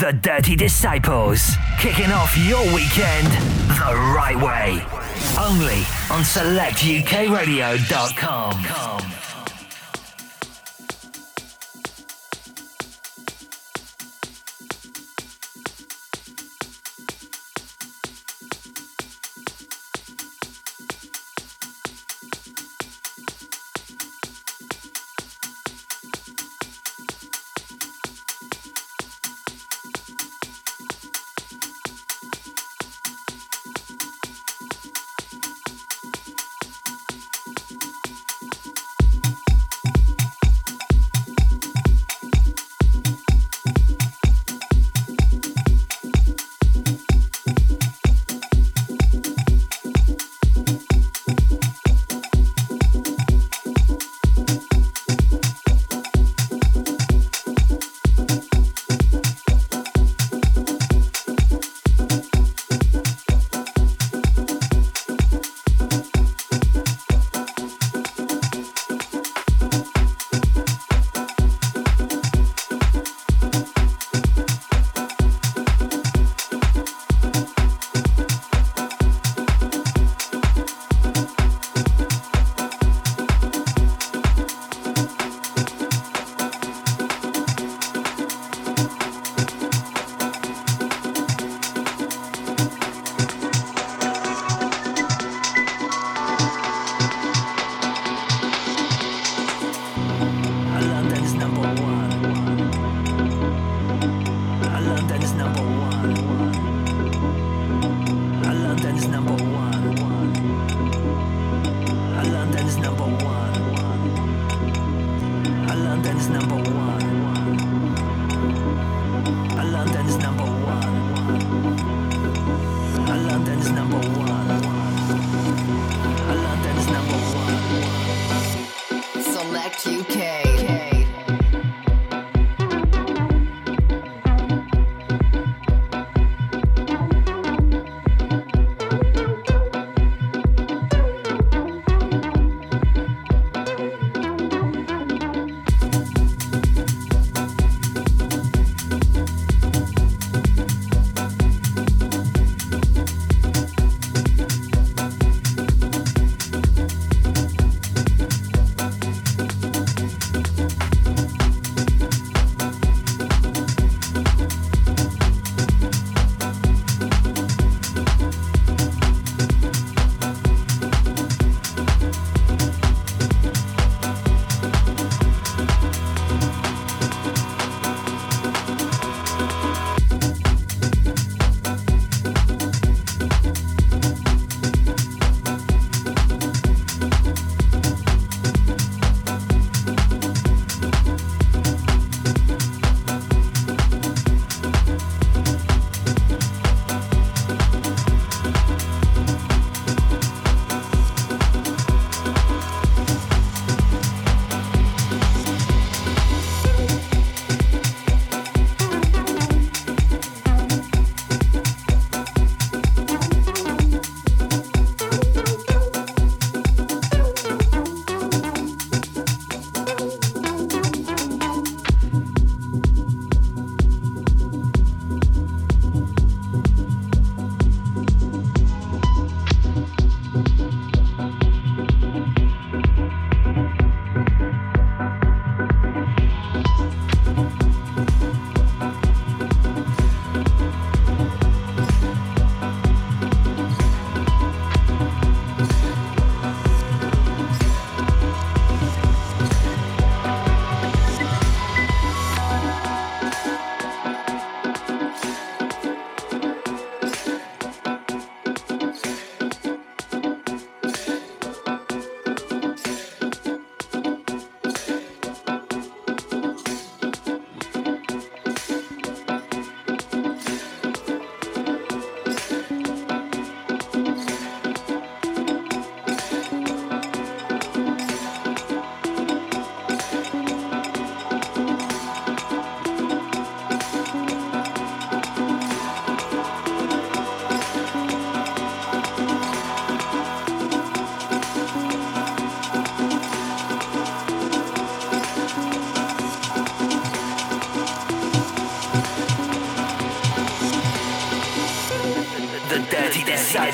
The Dirty Disciples, kicking off your weekend the right way. Only on selectukradio.com.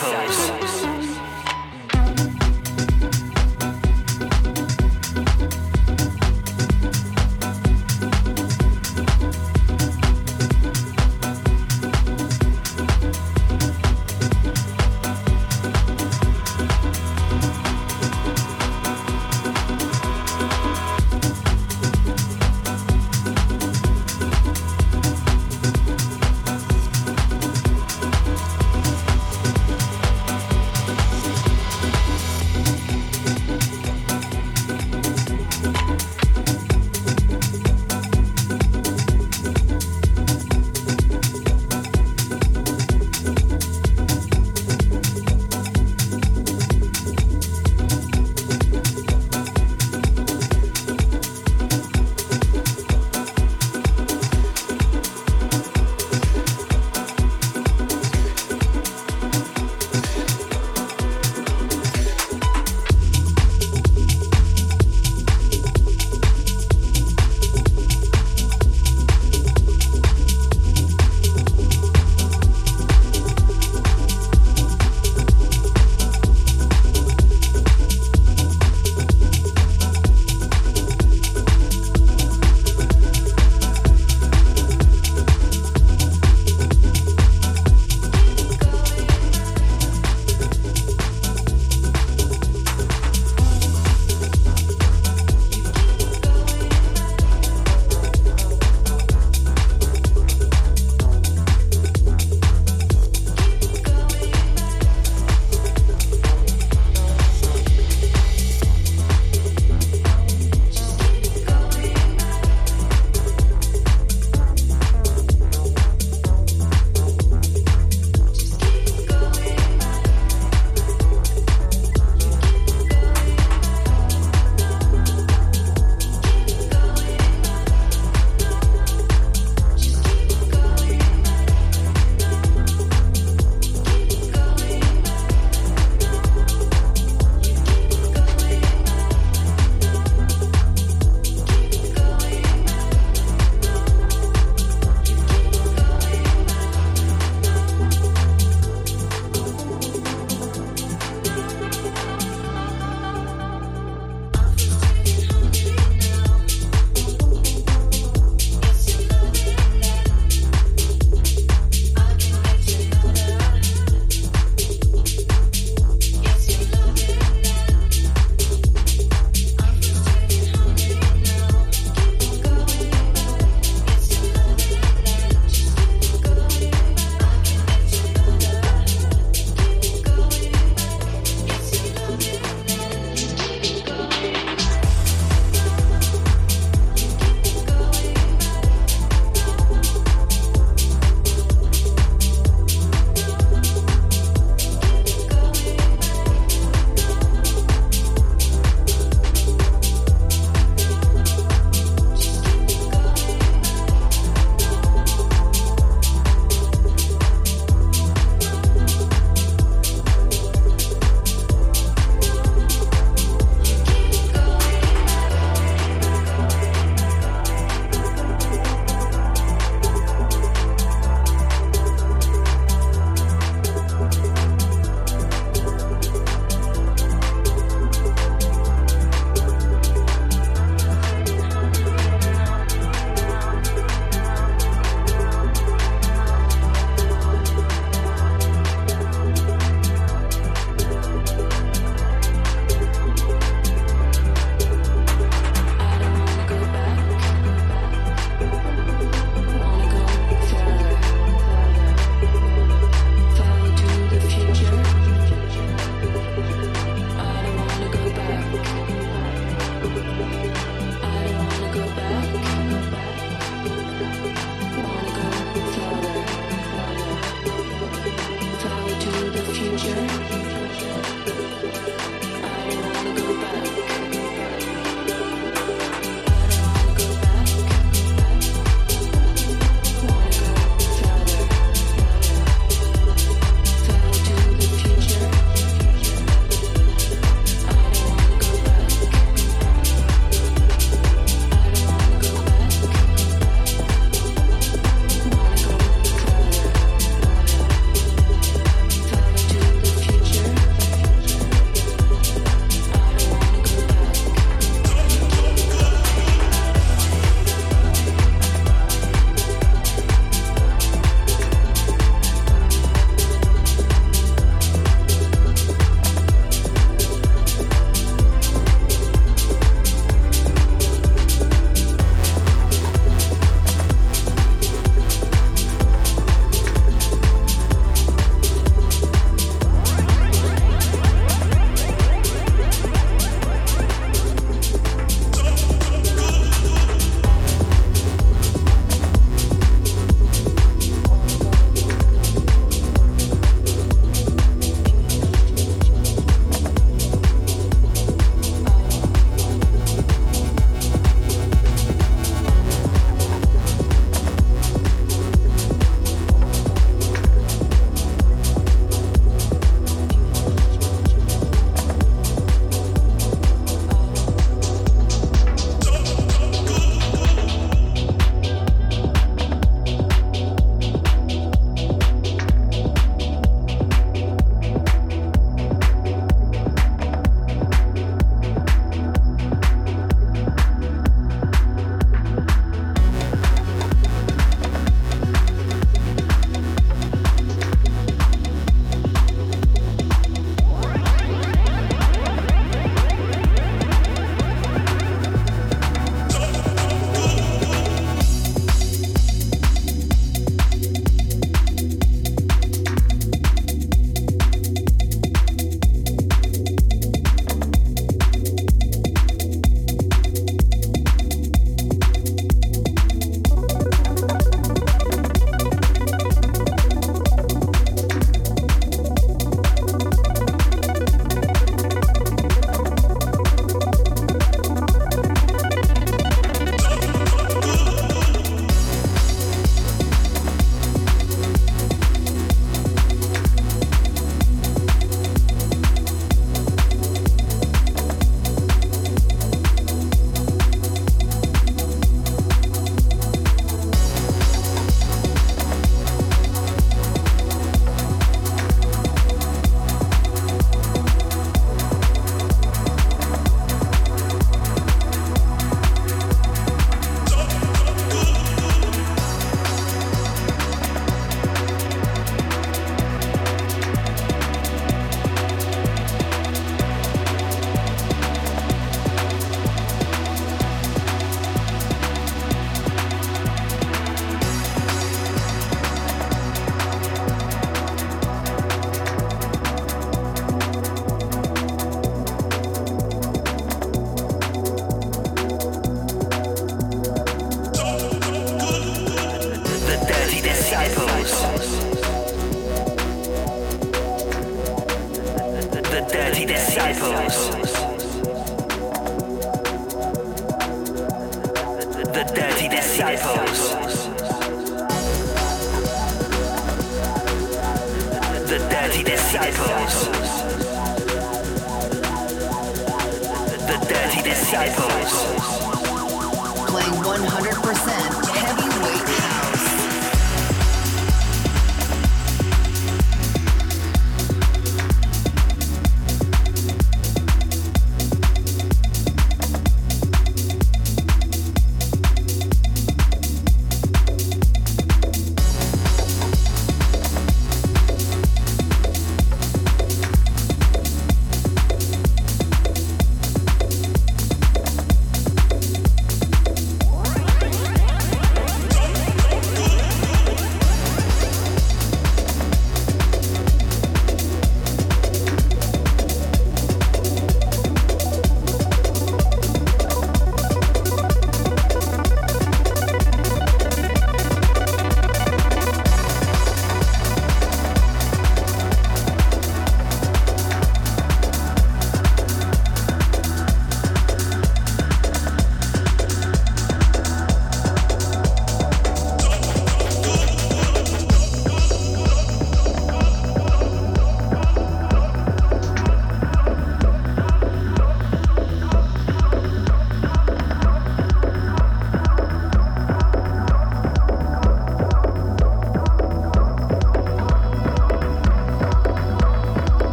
Disciples.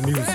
music.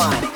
Drop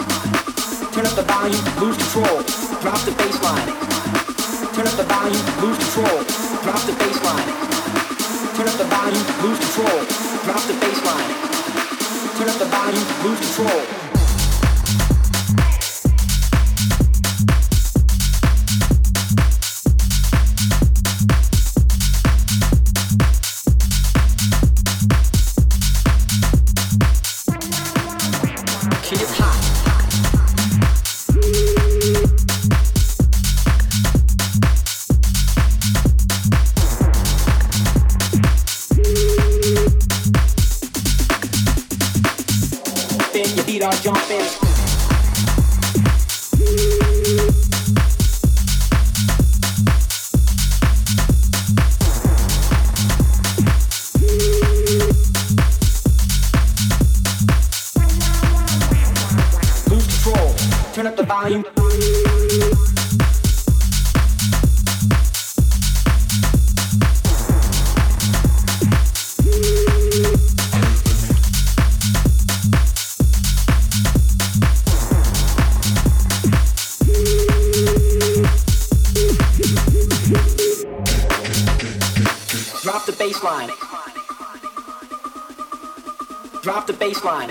Drop the bassline.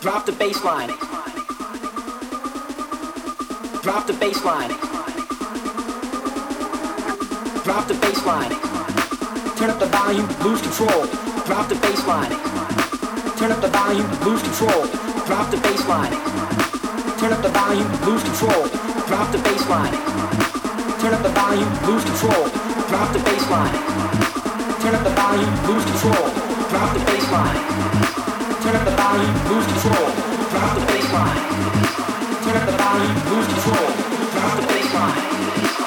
Drop the bassline. Drop the bassline. Drop the bassline. Turn up the volume, lose control. Drop the bassline. Turn up the volume, lose control. Drop the bassline. Turn up the volume, lose control. Drop the bassline. Turn up the volume, lose control. Drop the bassline. Turn up the volume, lose control. Drop the bassline. Turn up the volume, lose control. Drop the bassline. Turn up the volume, lose control. Drop the bassline.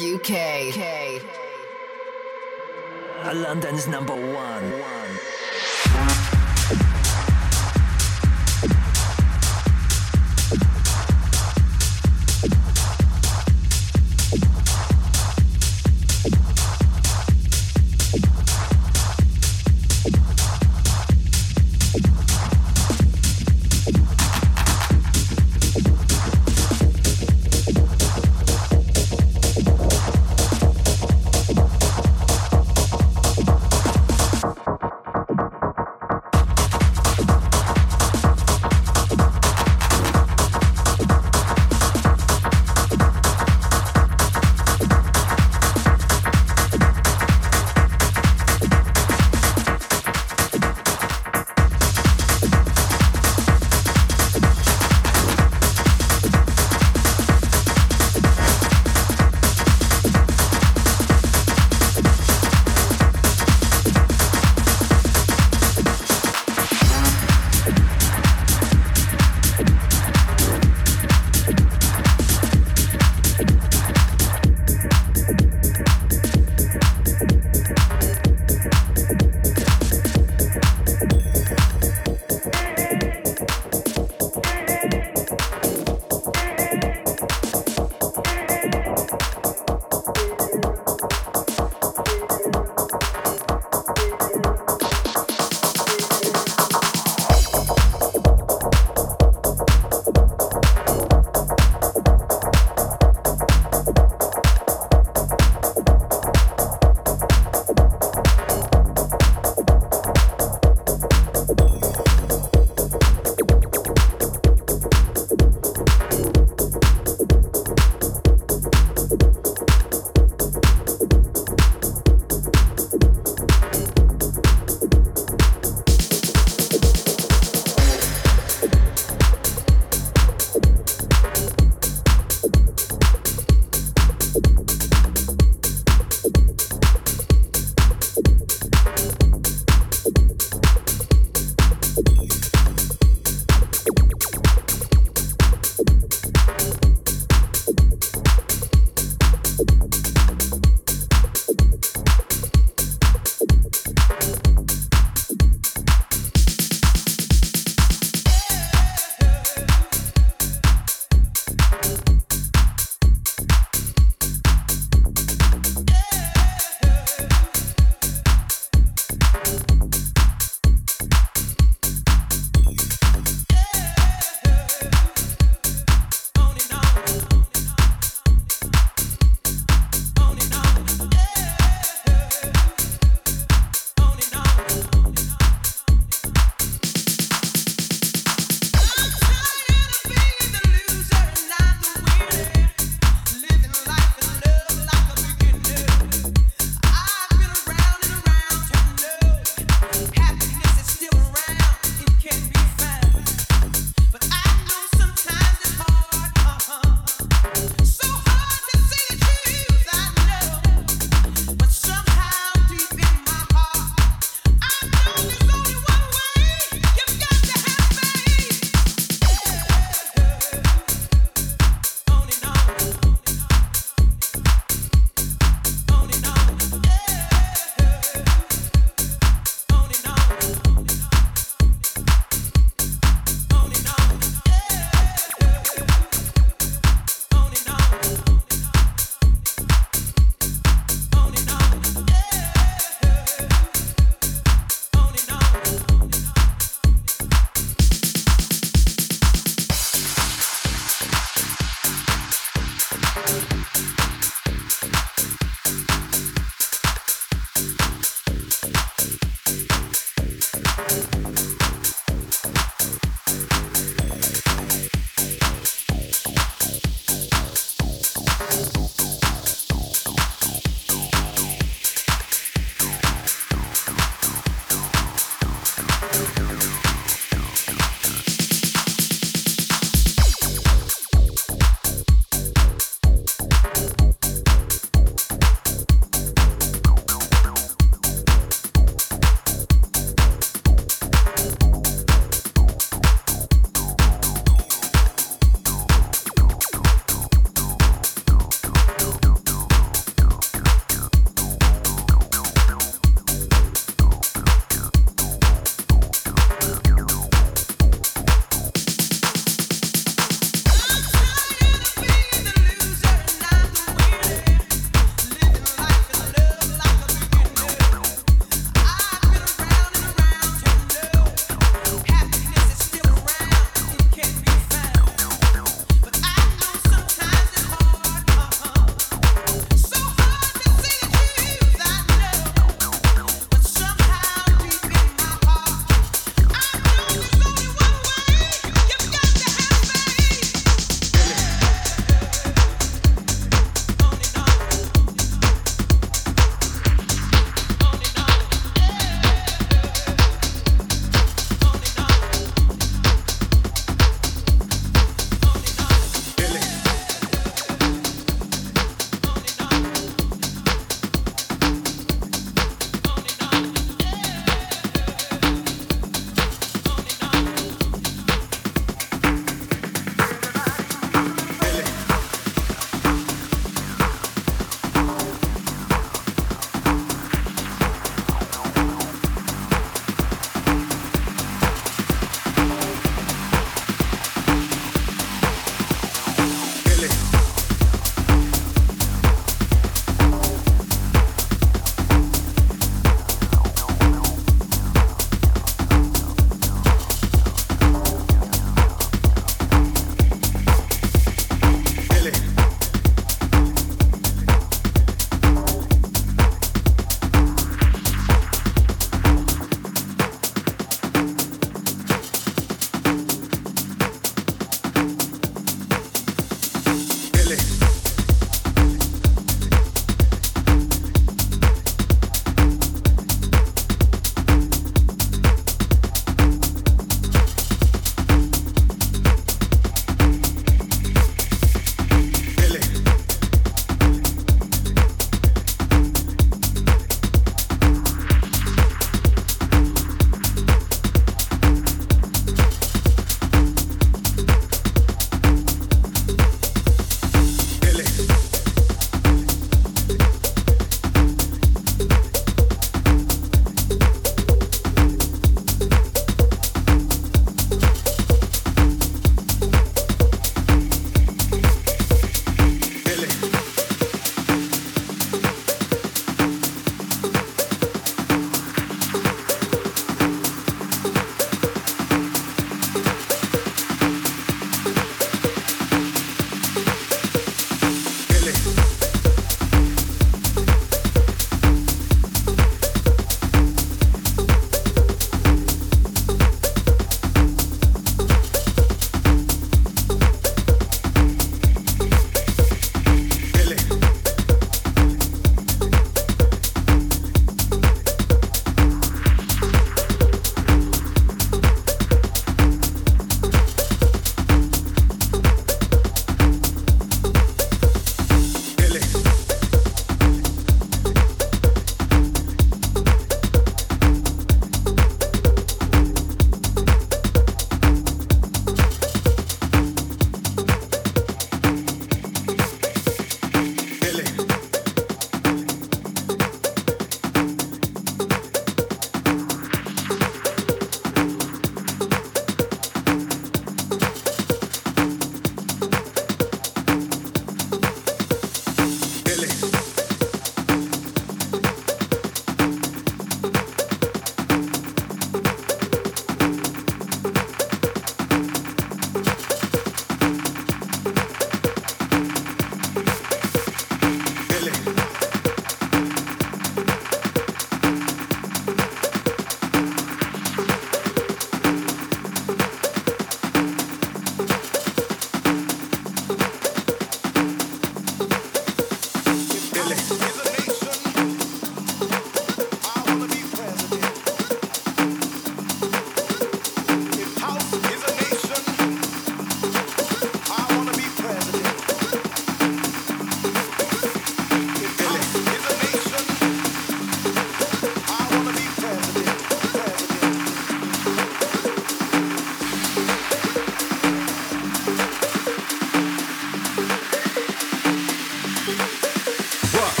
UK. London's number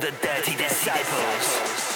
the Dirty Disciples.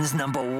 London's number one.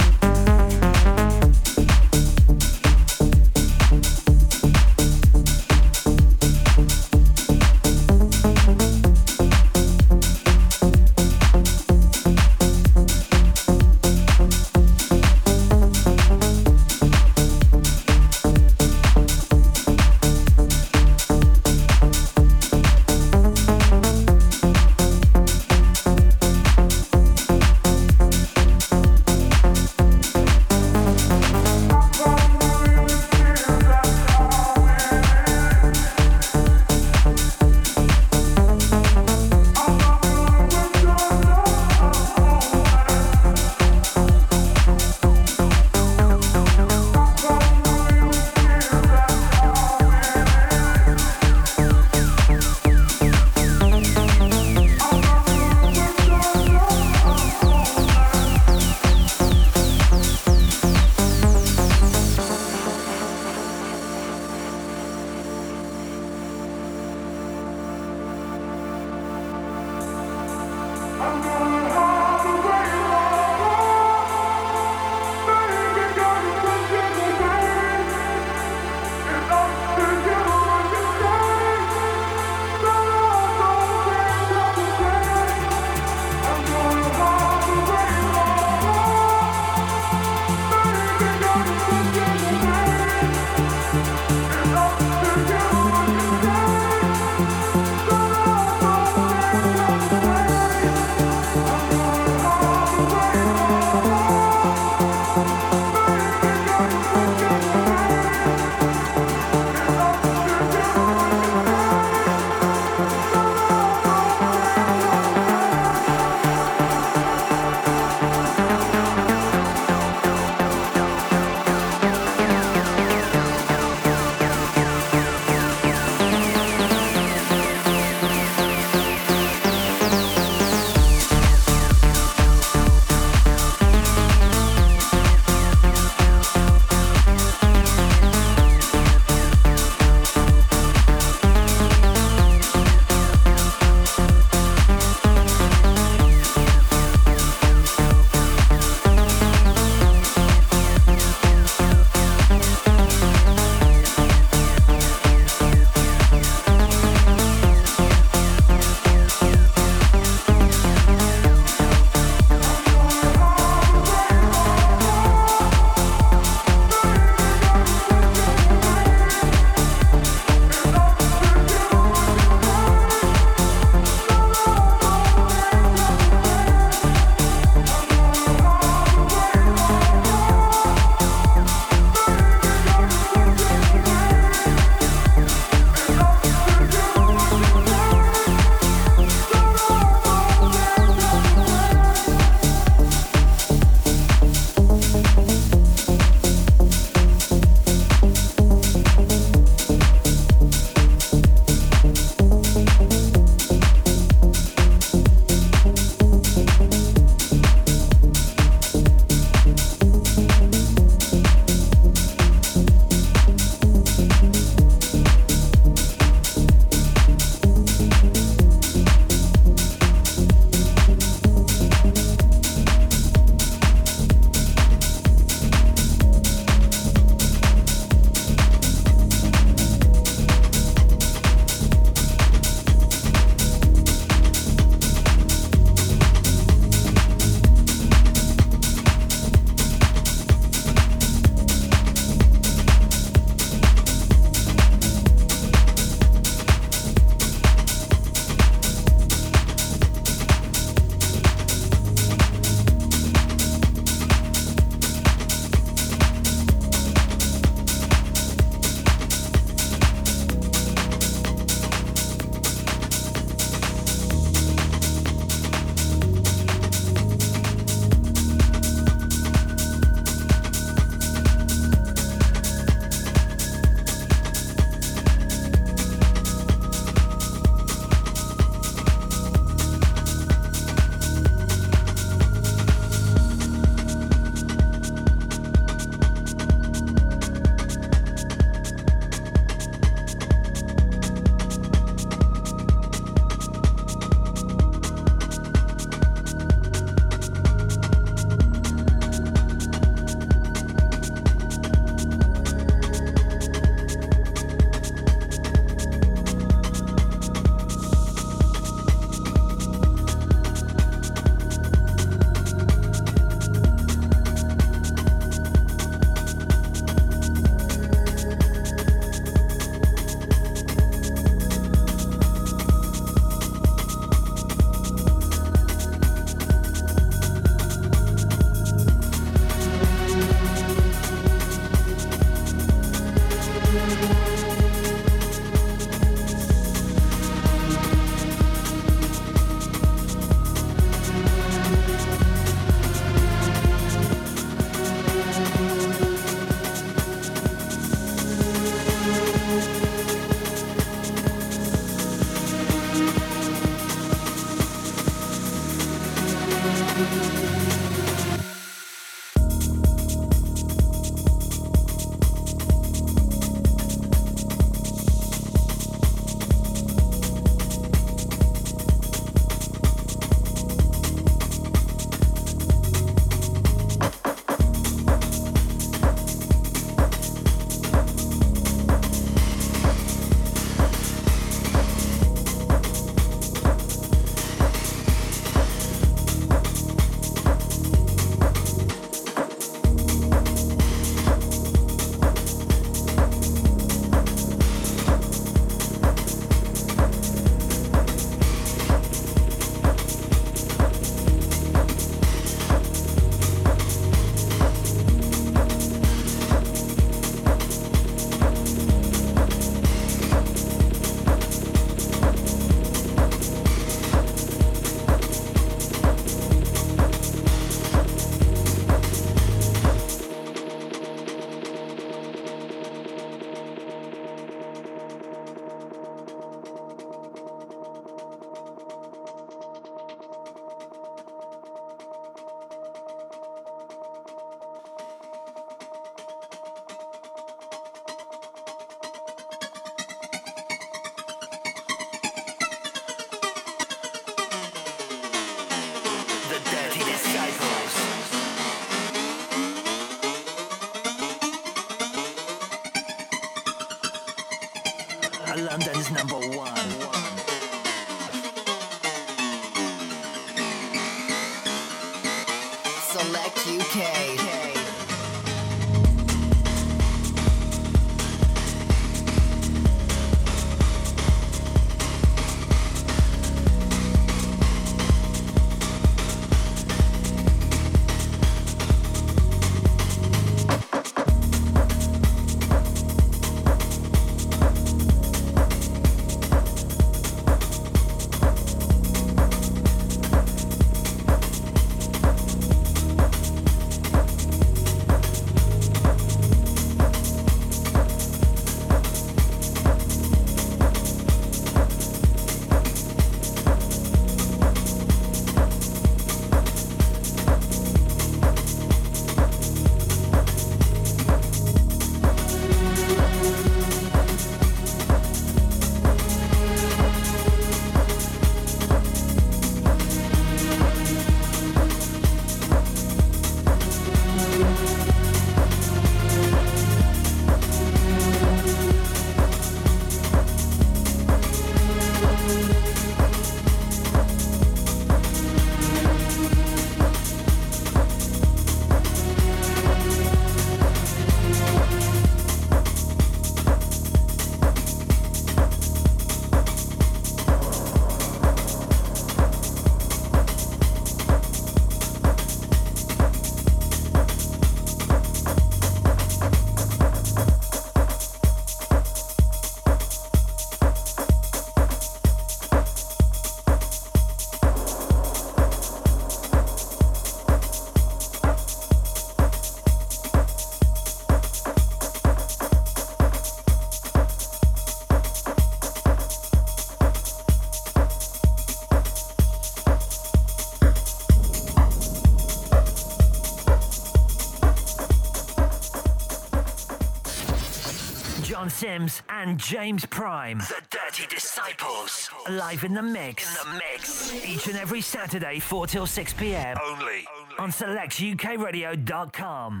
Sims and James Prime. The Dirty Disciples. Live in the mix. In the mix. Each and every Saturday, 4 till 6 p.m. Only. On selectukradio.com.